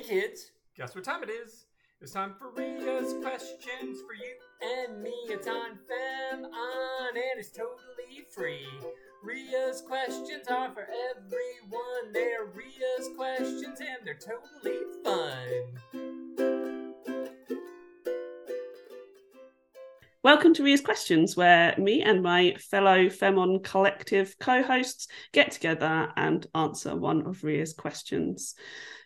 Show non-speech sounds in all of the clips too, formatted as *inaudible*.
Hey kids, guess what time it is? It's time for Ria's questions for you and me. It's on Femon and it's totally free. Ria's questions are for everyone. They're Ria's questions and they're totally fun. Welcome to Ria's Questions, where me and my fellow Femon Collective co hosts get together and answer one of Ria's questions.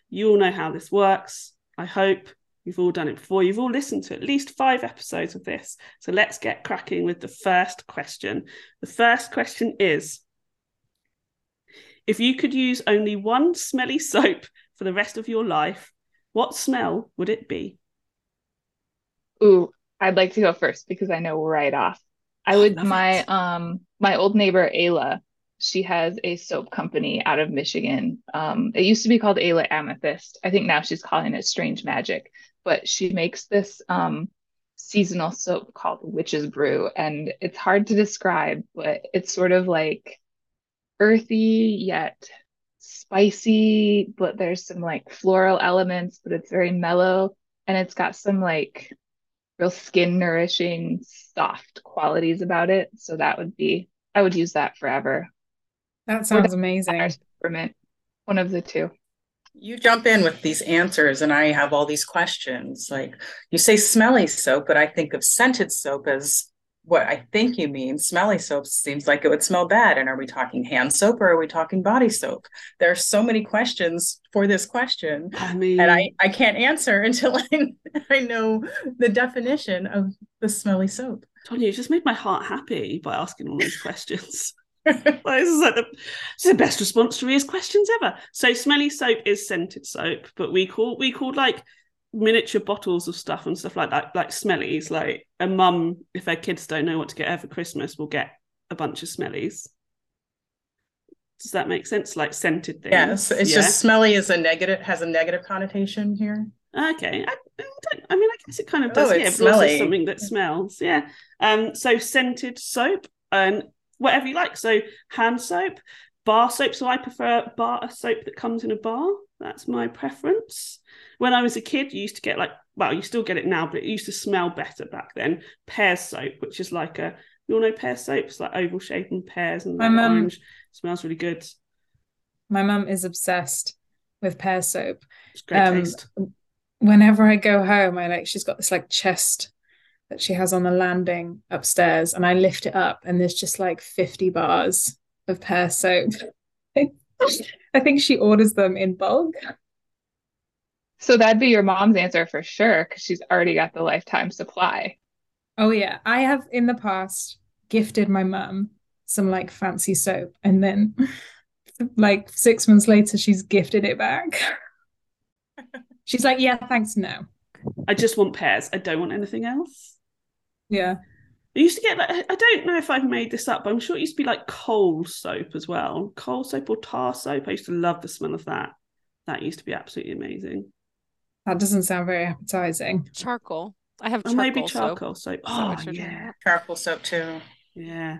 You all know how this works. I hope you've all done it before. You've all listened to at least five episodes of this. So let's get cracking with the first question. The first question is If you could use only one smelly soap for the rest of your life, what smell would it be? Ooh, I'd like to go first because I know right off. I *gasps* would love my it. um my old neighbor Ayla, she has a soap company out of Michigan. Um, it used to be called Ayla Amethyst. I think now she's calling it Strange Magic, but she makes this um seasonal soap called Witch's Brew, and it's hard to describe, but it's sort of like earthy yet spicy, but there's some like floral elements, but it's very mellow, and it's got some like real skin nourishing, soft qualities about it. So that would be, I would use that forever. That sounds amazing. peppermint, one of the two. You jump in with these answers, and I have all these questions. Like you say smelly soap, but I think of scented soap as what I think you mean. Smelly soap seems like it would smell bad. And are we talking hand soap or are we talking body soap? There are so many questions for this question. I mean, And I, I can't answer *laughs* until I, I know the definition of the smelly soap. Tonya, you just made my heart happy by asking all these *laughs* questions. *laughs* Like, this is like the, this is the best response to Ria's questions ever. So smelly soap is scented soap, but we call we called like miniature bottles of stuff and stuff like that, like smellies. Like a mum, if her kids don't know what to get her for Christmas, will get a bunch of smellies. Does that make sense? Like scented things. Yes, it's Yeah? just smelly is a negative, has a negative connotation here. Okay. I, I, I mean, I guess it kind of Oh, does. it's yeah, but smelly. something that smells. Yeah. Um. So scented soap and whatever you like. So hand soap, bar soap. So I prefer bar soap that comes in a bar. That's my preference. When I was a kid, you used to get like, well, you still get it now, but it used to smell better back then. Pear soap, which is like a, you all know pear soap? It's like oval shaped and pears and My like mum- orange. smells really good. My mum is obsessed with pear soap. It's great Um, taste. Whenever I go home, I like she's got this like chest that she has on the landing upstairs, and I lift it up, and there's just like 50 bars of pear soap. *laughs* I think she orders them in bulk. So that'd be your mom's answer for sure, because she's already got the lifetime supply. Oh yeah, I have in the past gifted my mum some like fancy soap, and then *laughs* like six months later, she's gifted it back. *laughs* She's like, "Yeah, thanks, no." I just want pears. I don't want anything else. Yeah. I used to get like I don't know if I've made this up, but I'm sure it used to be like coal soap as well. Coal soap or tar soap. I used to love the smell of that. That used to be absolutely amazing. That doesn't sound very appetizing. Charcoal. I have Or charcoal. maybe charcoal soap. Is that Oh what you're talking yeah, about? Charcoal soap too. yeah.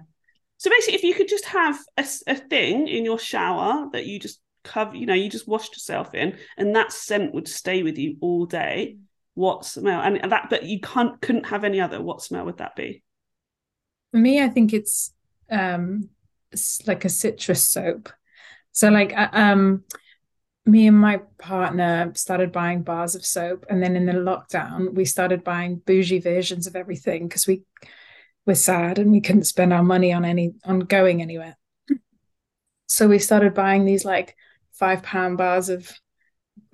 So basically, if you could just have a thing in your shower that you just cover, you know, you just washed yourself in, and that scent would stay with you all day. What smell? And that, but you can't couldn't have any other. What smell would that be? For me, I think it's um like a citrus soap. So like uh, um me and my partner started buying bars of soap and then in the lockdown we started buying bougie versions of everything because we were sad and we couldn't spend our money on any on going anywhere. So we started buying these like five pound bars of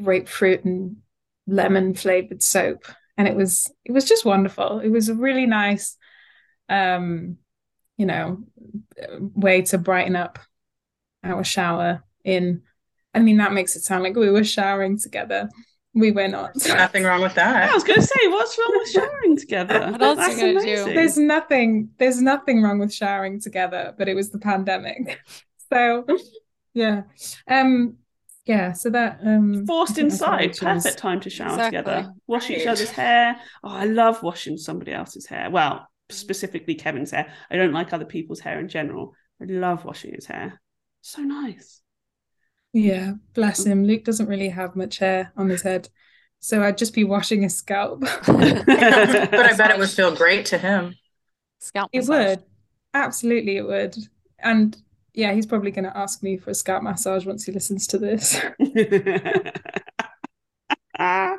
grapefruit and lemon flavored soap and it was it was just wonderful. It was a really nice um you know way to brighten up our shower in I mean that makes it sound like we were showering together. We were not. Nothing wrong with that. I was going to say, what's wrong with showering together? *laughs* What else That's you gonna do? There's nothing there's nothing wrong with showering together, but it was the pandemic. *laughs* So yeah. Um yeah, so that um forced I think that's what I inside. Perfect time to shower Exactly. together. Wash each other's hair. Oh, I love washing somebody else's hair. Well, specifically Kevin's hair. I don't like other people's hair in general. I love washing his hair. So nice. Yeah, bless him. Luke doesn't really have much hair on his head. So I'd just be washing his scalp. *laughs* *laughs* but I bet it would feel great to him. Scalp It massage. would. Absolutely, it would. And yeah, he's probably going to ask me for a scalp massage once he listens to this. *laughs* ah,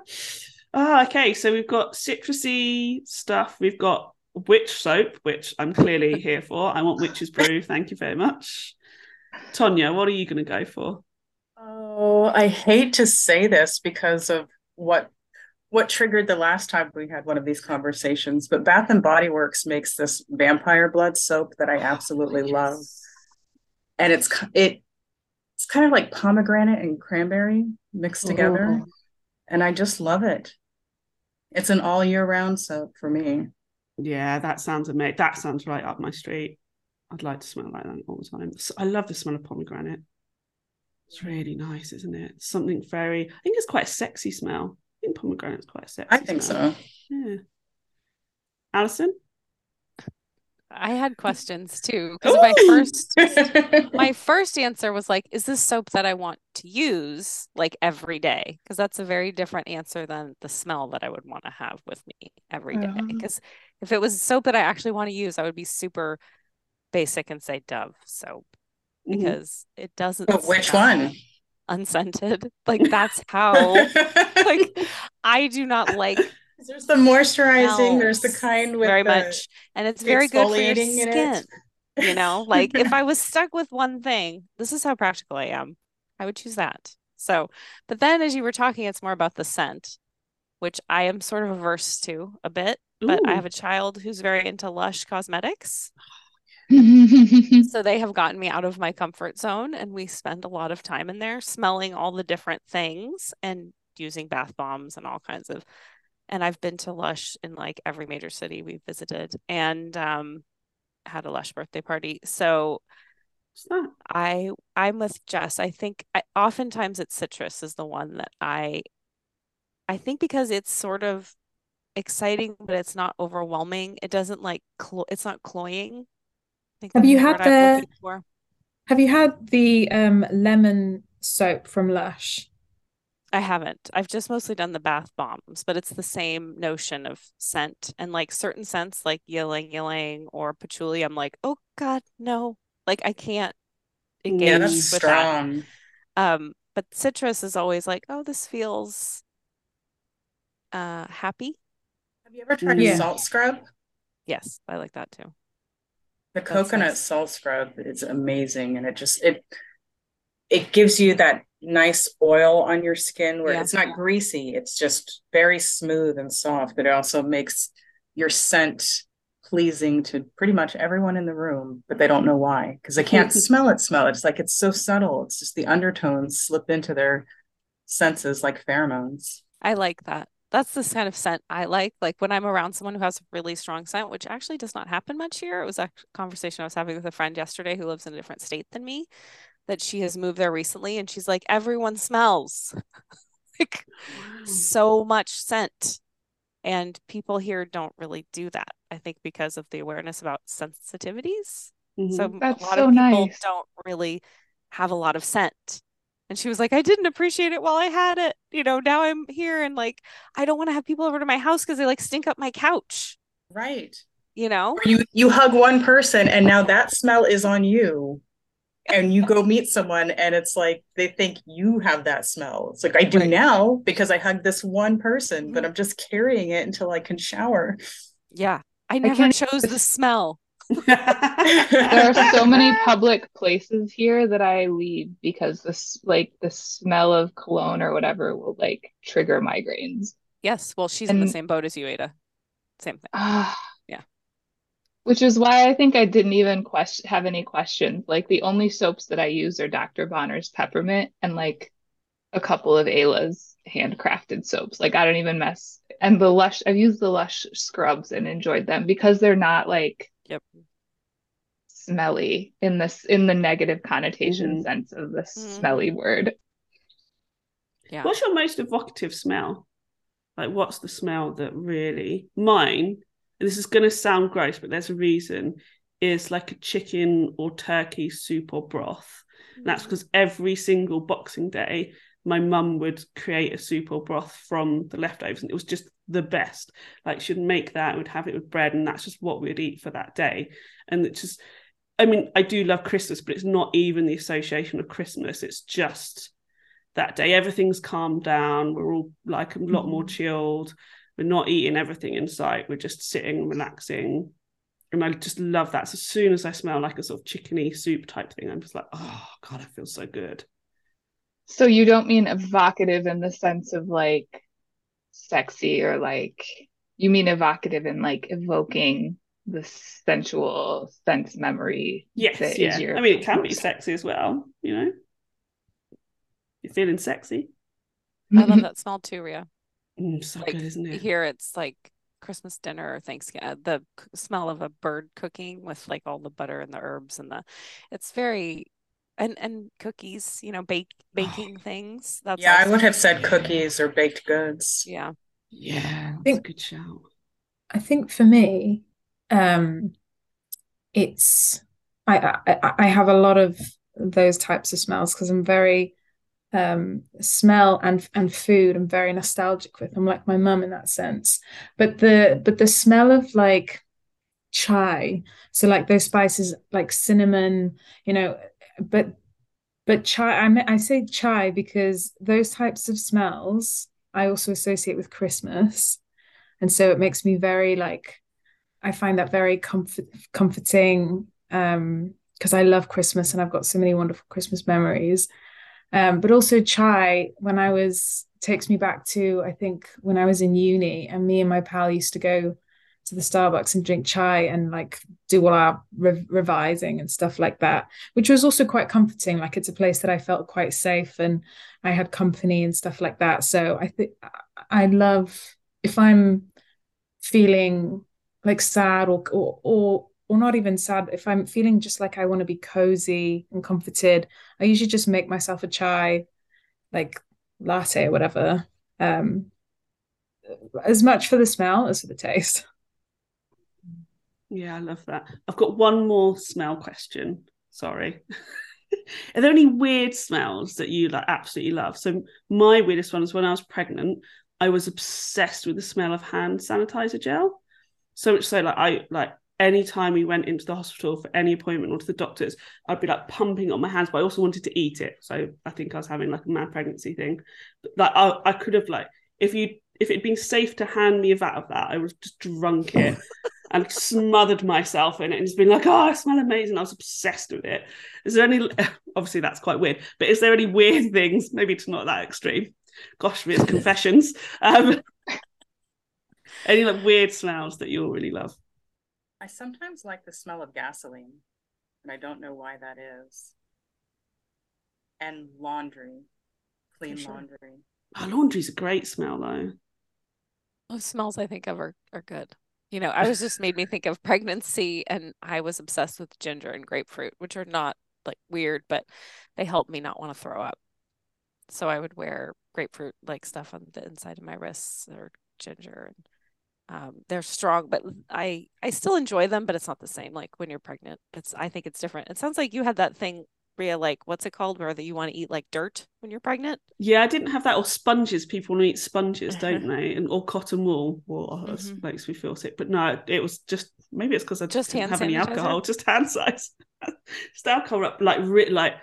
okay. So we've got citrusy stuff. We've got witch soap, which I'm clearly here for. I want witch's brew. Thank you very much. Tonya, what are you going to go for? Oh, I hate to say this because of what what triggered the last time we had one of these conversations, but Bath and Body Works makes this vampire blood soap that I absolutely love. And it's it it's kind of like pomegranate and cranberry mixed together. Oh. And I just love it. It's an all year round soap for me. Yeah, that sounds amazing. That sounds right up my street. I'd like to smell like that all the time. I love the smell of pomegranate. It's really nice, isn't it? Something very. I think it's quite a sexy smell. I think pomegranate's quite a sexy. I think smell. so. Yeah. Alison. I had questions too because my first *laughs* my first answer was like, is this soap that I want to use like every day? Because that's a very different answer than the smell that I would want to have with me every day. Uh-huh. Because if it was soap that I actually want to use, I would be super basic and say Dove soap because it doesn't. But which one? Unscented. Like that's *laughs* how. like I do not like there's the moisturizing, there's the kind with very the much, and it's very good for your skin. You know, *laughs* like if I was stuck with one thing, this is how practical I am. I would choose that. So, but then as you were talking, it's more about the scent, which I am sort of averse to a bit. But I have a child who's very into Lush cosmetics. *laughs* So they have gotten me out of my comfort zone, and we spend a lot of time in there smelling all the different things and using bath bombs and all kinds of. And I've been to Lush in like every major city we've visited and um, had a Lush birthday party. So? I I'm with Jess. I think I, oftentimes it's citrus is the one that I I think because it's sort of exciting, but it's not overwhelming. It doesn't like clo it's not cloying. I think Have you had the-. Have you had the um, lemon soap from Lush? I haven't. I've just mostly done the bath bombs, but it's the same notion of scent and like certain scents like ylang ylang or patchouli. I'm like, oh God, no. Like I can't engage Yeah, that's with that. strong. Um, but citrus is always like, oh, this feels uh happy. Have you ever tried Yeah. a salt scrub? Yes, I like that too. The That's coconut nice. salt scrub is amazing and it just it it gives you that nice oil on your skin where Yeah. it's not greasy, it's just very smooth and soft, but it also makes your scent pleasing to pretty much everyone in the room, but they don't know why because they can't *laughs* smell it, smell it. It's like it's so subtle. It's just the undertones slip into their senses like pheromones. I like that. That's the kind of scent I like. Like when I'm around someone who has a really strong scent, which actually does not happen much here. It was a conversation I was having with a friend yesterday who lives in a different state than me, that she has moved there recently, and she's like, everyone smells *laughs* like so much scent. And people here don't really do that. I think because of the awareness about sensitivities. Mhm. So That's a lot so of people nice. don't really have a lot of scent. And she was like, I didn't appreciate it while I had it. You know, now I'm here and like I don't want to have people over to my house because they like stink up my couch, Right. you know? Or you you hug one person and now that smell is on you. And you go meet someone and it's like they think you have that smell. It's like I do Right. now because I hugged this one person, but I'm just carrying it until I can shower. Yeah. I never can't- chose the smell. *laughs* There are so many public places here that I leave because this like the smell of cologne or whatever will like trigger migraines. Yes. Well, she's in the same boat as you, Ada. Same thing. Ah. Yeah. Which is why I think I didn't even question have any questions. Like the only soaps that I use are Dr. Bronner's peppermint and like a couple of Ayla's handcrafted soaps. Like I don't even mess. And the Lush, I've used the Lush scrubs and enjoyed them because they're not like Yep. smelly in this in the negative connotation Mhm. sense of the Mhm. smelly word. Yeah. What's your most evocative smell? Like, what's the smell that really mine? This is going to sound gross, but there's a reason. Is like a chicken or turkey soup or broth And that's mm. because every single Boxing Day, my mum would create a soup or broth from the leftovers, and it was just the best. Like she'd make that, we'd have it with bread, and that's just what we'd eat for that day. And it just, I mean, I do love Christmas, but it's not even the association of Christmas. It's just that day. Everything's calmed down. We're all like a lot more mm. chilled. We're not eating everything in sight. We're just sitting and relaxing. And I just love that. So as soon as I smell like a sort of chickeny soup type thing, I'm just like, oh God, I feel so good. So you don't mean evocative in the sense of like sexy or like you mean evocative in like evoking the sensual sense memory. Yes, that is yeah. your- I mean, it can be sexy as well, you know? You're feeling sexy. I love *laughs* that smell too, Ria. Mm, so Like good, isn't it? here, it's like Christmas dinner or Thanksgiving. The smell of a bird cooking with like all the butter and the herbs and the. It's very, and and cookies. You know, bake baking things. That's Yeah, I would have said cookies or baked goods. Yeah. Yeah, that's a think- good shout. I think for me, um, it's I, I I have a lot of those types of smells because I'm very um smell and and food I'm very nostalgic with. I'm like my mum in that sense. But the but the smell of like chai, so like those spices like cinnamon, you know, but but chai I mean, I say chai because those types of smells I also associate with Christmas. And so it makes me very like I find that very comfort comforting um because I love Christmas and I've got so many wonderful Christmas memories. Um, but also chai when I was takes me back to I think when I was in uni and me and my pal used to go to the Starbucks and drink chai and like do all our re- revising and stuff like that, which was also quite comforting. Like it's a place that I felt quite safe and I had company and stuff like that. So I think I love if I'm feeling like sad or or or or not even sad if i'm feeling just like i want to be cozy and comforted i usually just make myself a chai like latte or whatever um as much for the smell as for the taste Yeah, I love that. I've got one more smell question. Sorry. *laughs* Are there any weird smells that you like absolutely love? So my weirdest one is when I was pregnant, I was obsessed with the smell of hand sanitizer gel. So much so like I like anytime we went into the hospital for any appointment or to the doctors, I'd be like pumping on my hands, but I also wanted to eat it. So I think I was having like a mad pregnancy thing. But like I, I could have like if you if it'd been safe to hand me a vat of that, I would have just drunk it *laughs* and smothered myself in it and just been like, oh, I smell amazing. I was obsessed with it. Is there any, *laughs* obviously that's quite weird, but is there any weird *laughs* things, maybe it's not that extreme? Gosh, weird confessions. Um, any like weird smells that you all really love? I sometimes like the smell of gasoline, and I don't know why that is. And laundry, clean sure. laundry. Oh, laundry's a great smell though. Those smells I think of are, are good. You know, I was just made me think of pregnancy and I was obsessed with ginger and grapefruit, which are not like weird, but they help me not want to throw up. So I would wear grapefruit like stuff on the inside of my wrists or ginger and um, they're strong, but I I still enjoy them, but it's not the same. Like when you're pregnant, it's I think it's different. It sounds like you had that thing, Ria, like what's it called, where that you want to eat like dirt when you're pregnant. Yeah, I didn't have that. Or sponges. People want to eat sponges, don't *laughs* they? And or cotton wool. Well, that Mhm. makes me feel sick. But no, it was just maybe it's because I Just didn't have any alcohol. Just hand size. *laughs* just alcohol up like like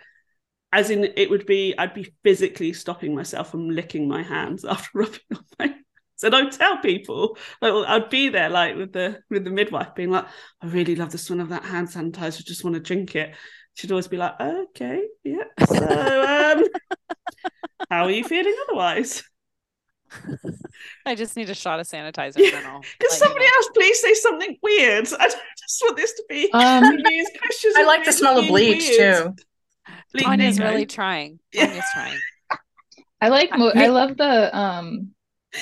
as in it would be. I'd be physically stopping myself from licking my hands *laughs* after rubbing on my. So don't tell people. Like well, I'd be there like with the with the midwife being like, I really love the smell of that hand sanitizer. Just want to drink it. She'd always be like, okay, yeah. *laughs* So um, how are you feeling otherwise? I just need a shot of sanitizer. and then I'll Can let you somebody know. else please say something weird? *laughs* I just want this to be Um, *laughs* these questions. I like the smell of bleach weird. too. Bleach, Tanya's really go. trying. Yeah. Tanya's trying. I like mo- I love the um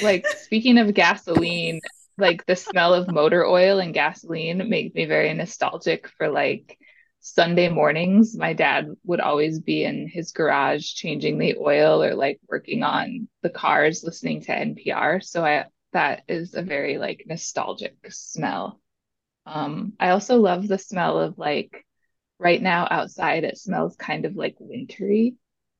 like speaking of gasoline, like the smell of motor oil and gasoline makes me very nostalgic for like Sunday mornings. My dad would always be in his garage changing the oil or like working on the cars listening to NPR. So I that is a very like nostalgic smell. Um I also love the smell of like right now outside it smells kind of like wintry,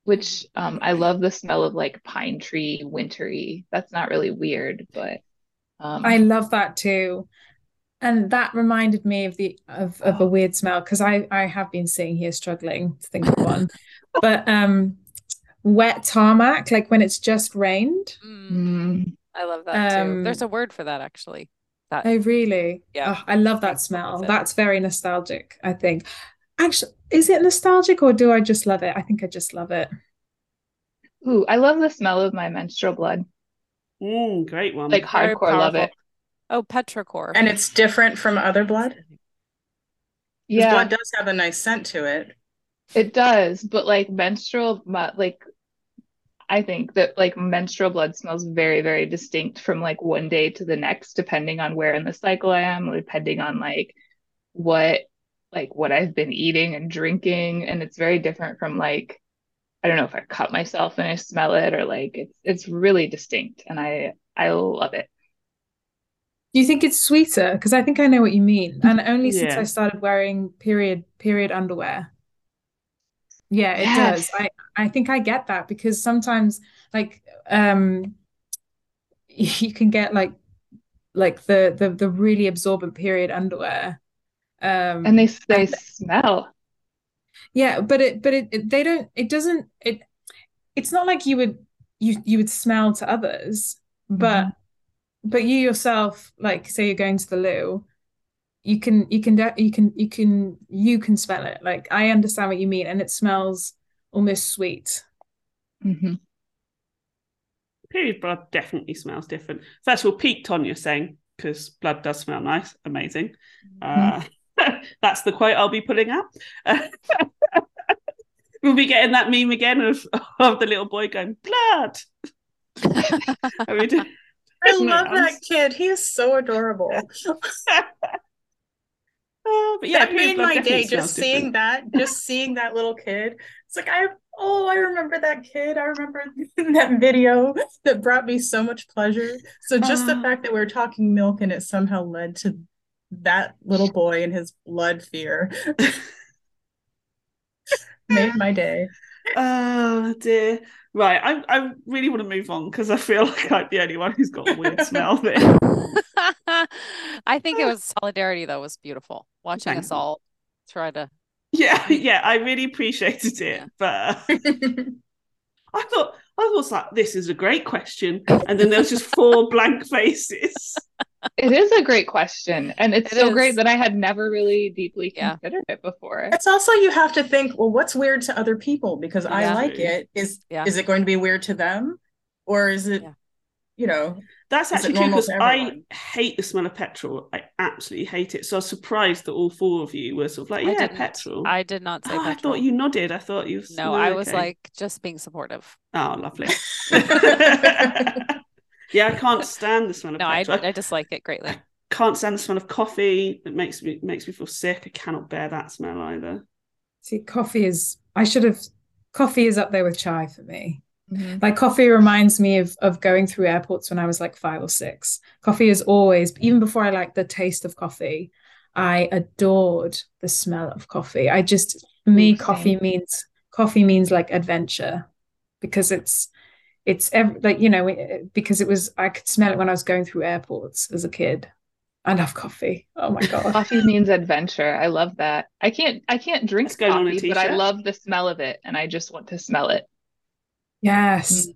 which um, I love the smell of like pine tree wintry. That's not really weird, but um, I love that too. And that reminded me of the of, of a weird smell because I I have been sitting here struggling to think of one. *laughs* but um wet tarmac, like when it's just rained. Mm, mm, I love that too. Um, There's a word for that actually. That Oh, really? Yeah. Oh, I love that smell. That's very nostalgic, I think. Actually, is it nostalgic or do I just love it? I think I just love it. ooh, I love the smell of my menstrual blood. Mm, great one. Like Very hardcore love it. Oh, petrichor. And it's different from other blood? Yeah, blood does have a nice scent to it. it does, but like menstrual, like I think that like menstrual blood smells very, very distinct from like one day to the next, depending on where in the cycle I am, depending on like what like what I've been eating and drinking, and it's very different from like I don't know if I cut myself and I smell it or like it's it's really distinct, and I I love it. Do you think it's sweeter? Because I think I know what you mean. *laughs* And only since I started wearing period period underwear. Yeah, it Yes. does. I I think I get that because sometimes like um *laughs* you can get like like the the the really absorbent period underwear. Um And they they and- smell. Yeah, but it but it, it they don't it doesn't it it's not like you would you you would smell to others, but but you yourself, like say you're going to the loo, you can you can de- you can you can you can smell it. Like I understand what you mean, and it smells almost sweet. Mhm. Period blood definitely smells different. First of all, peak Tonya saying, because blood does smell nice, amazing. Uh, that's the quote I'll be pulling up. *laughs* we'll be getting that meme again of, of the little boy going, blood. Are *laughs* we I love that kid. He is so adorable. *laughs* Oh, but yeah, that made my day just seeing different. that, just seeing that little kid. It's like I oh, I remember that kid. I remember that video that brought me so much pleasure. So just the Ah. fact that we are talking milk and it somehow led to that little boy and his blood fear *laughs* made my day. Oh dear. Right, I, I really want to move on because I feel *laughs* like I'm the only one who's got a weird smell there. *laughs* I think it was solidarity though was beautiful. Watching Thank us all try to Yeah, yeah, I really appreciated it, Yeah. but uh, I thought I was like, this is a great question, and then there was just four blank faces. It is a great question, and it's It so is. great that I had never really deeply Yeah. considered it before. It's also you have to think, well, what's weird to other people? Because I like it. Is Yeah. is it going to be weird to them? Or is it, Yeah. you know, That's actually true because I hate the smell of petrol. I absolutely hate it. So I was surprised that all four of you were sort of like, yeah, didn't. petrol. I did not say Oh, I thought you nodded. I thought you. No, I was like just being supportive. oh, lovely. *laughs* *laughs* *laughs* yeah, I can't stand the smell of coffee. No, I. I dislike it greatly. can't stand the smell of coffee. It makes me makes me feel sick. I cannot bear that smell either. See, coffee is I should have coffee is up there with chai for me. Mhm. Like coffee reminds me of of going through airports when I was like five or six. Coffee is always, even before I liked the taste of coffee, I adored the smell of coffee. I just, for me, Ooh, coffee means coffee means like adventure because it's it's ev like you know it- because it was I could smell it when I was going through airports as a kid. I love coffee. Oh my God. Coffee means adventure. I love that. I can't I can't drink Let's go coffee, but I t-shirt. love the smell of it and I just want to smell it. Yes. Mm.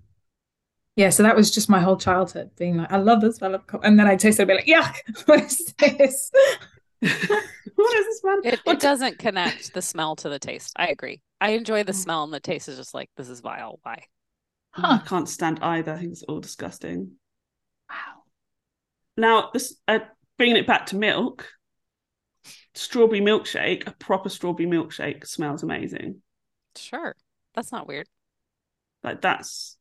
Yeah, so that was just my whole childhood being like, I love the smell of coffee. And then I taste it, I'd be like, yuck, *laughs* what is this? *laughs* what is this smell? It, it doesn't connect the smell to the taste. I agree. I enjoy the mm. smell and the taste is just like this is vile. Why? Oh, I can't stand either. I think it's all disgusting. Wow. Now, this uh, bringing it back to milk, strawberry milkshake, a proper strawberry milkshake smells amazing. Sure. That's not weird. Like that's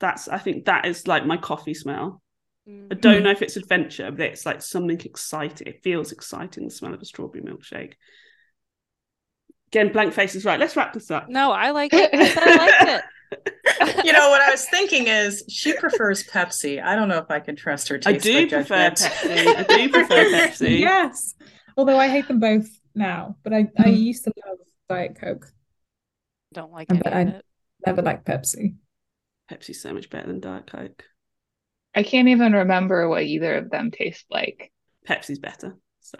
that's I think that is like my coffee smell. I Mm. don't know *laughs* if it's adventure, but it's like something exciting. It feels exciting, the smell of a strawberry milkshake. Again, blank faces. right. Let's wrap this up. No, I like it. I said I liked *laughs* it. *laughs* you know what I was thinking is she prefers Pepsi. I don't know if I can trust her I taste do prefer judgment. Pepsi. I do prefer Pepsi. *laughs* Yes. Although I hate them both now, but I, I Mhm. used to love Diet Coke. Don't like I any bet of I- it. Never liked Pepsi. Pepsi's so much better than Diet Coke. I can't even remember what either of them taste like. Pepsi's better. So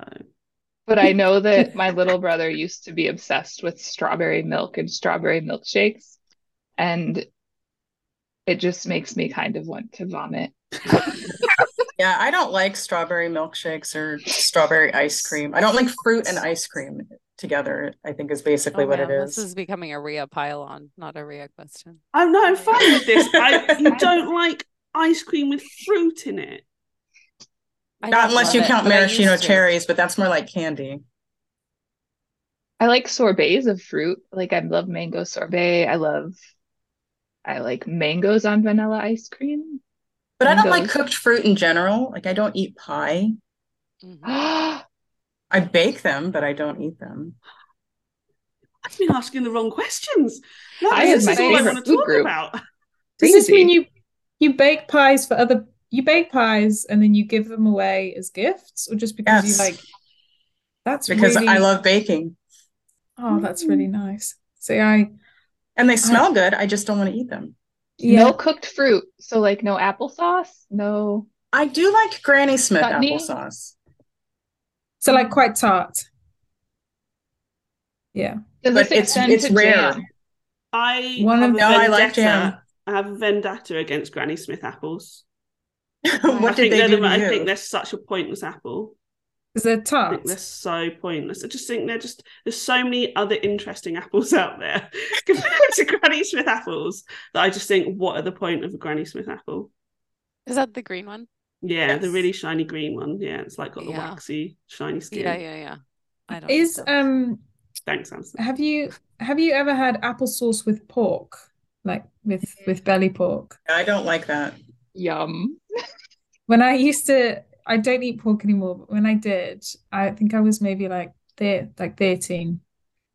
But I know that *laughs* my little brother used to be obsessed with strawberry milk and strawberry milkshakes. And it just makes me kind of want to vomit. Yeah, I don't like strawberry milkshakes or strawberry ice cream. I don't like fruit and ice cream together, I think is basically Oh, what man, it This is. is becoming a Ria pile-on, not a Ria question. Oh, I'm not I'm fine with this. *laughs* I, you don't like ice cream with fruit in it. I Not unless you it, count but I maraschino to. cherries, but that's more like candy. I like sorbets of fruit. Like I love mango sorbet. I love I like mangoes on vanilla ice cream. But I don't like cooked fruit in general. Like I don't eat pie. Mhm. *gasps* I bake them, but I don't eat them. I've been asking the wrong questions. No, Pie this is my is all I want to talk group. about. Does this mean you you bake pies for other you bake pies and then you give them away as gifts, or just because you like that's Because really I love baking. oh that's really nice. See, I And they smell uh-huh. good. I just don't want to eat them. yeah No cooked fruit. So like no applesauce, no I do like Granny Smith Chutney? applesauce. so like quite tart. Yeah. Does But it's it's rare. jam? I One have of- a No, I like vendetta- jam. I have a vendetta against Granny Smith apples. *laughs* I what think did they they're do the- to I think they're such a pointless apple. Is they're I think they're so pointless. I just think they're just there's so many other interesting apples out there *laughs* compared to Granny Smith apples that I just think, what are the point of a Granny Smith apple? Is that the green one? Yeah, the really shiny green one. Yeah, it's like got the Yeah. waxy, shiny skin. Yeah, yeah, yeah. I don't eat Is those. um Thanks, Samson. have you have you ever had applesauce with pork? Like with with belly pork? I don't like that. Yum. When I used to, I don't eat pork anymore, but when I did, I think I was maybe like thir like 13.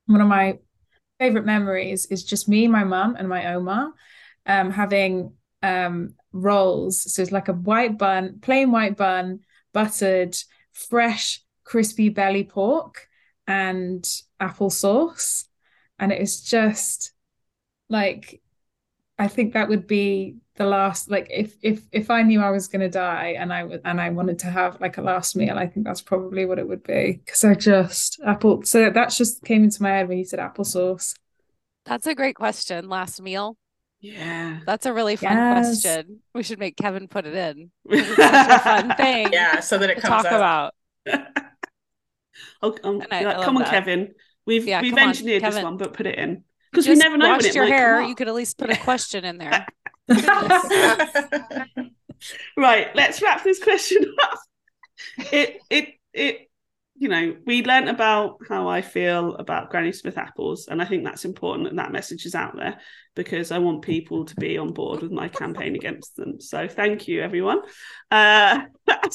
One of my favorite memories is just me, my mum, and my Oma um having um rolls. So it's like a white bun, plain white bun, buttered, fresh, crispy belly pork and applesauce. And it was just like I think that would be the last like if if if I knew I was going to die and I would and I wanted to have like a last meal I think that's probably what it would be because I just apple so that's just came into my head when you said applesauce That's a great question. Last meal. Yeah. That's a really fun Yes. question. We should make Kevin put it in. *laughs* It's such a fun thing Yeah, so that it to comes talk out. about. *laughs* oh, um, And I- yeah, I love come on, that. Kevin. We've Yeah, we've come on, engineered this one, but put it in You because we just never know when washed it your might hair. up. You could at least put a question in there. *laughs* *laughs* Right, let's wrap this question *laughs* up. It it it you know, we learnt about how I feel about Granny Smith apples, and I think that's important that that message is out there because I want people to be on board with my campaign against them. So thank you, everyone. Uh,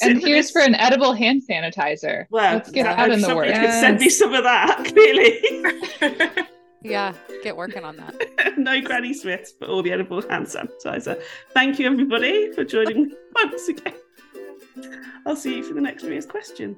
And here's this- for an edible hand sanitizer. well, Let's get I that hope in the somebody works. could send me some of that. Clearly, Yeah, get working on that. *laughs* no Granny Smiths, but all the edible hand sanitizer. Thank you, everybody, for joining me *laughs* once again. I'll see you for the next Ria's question.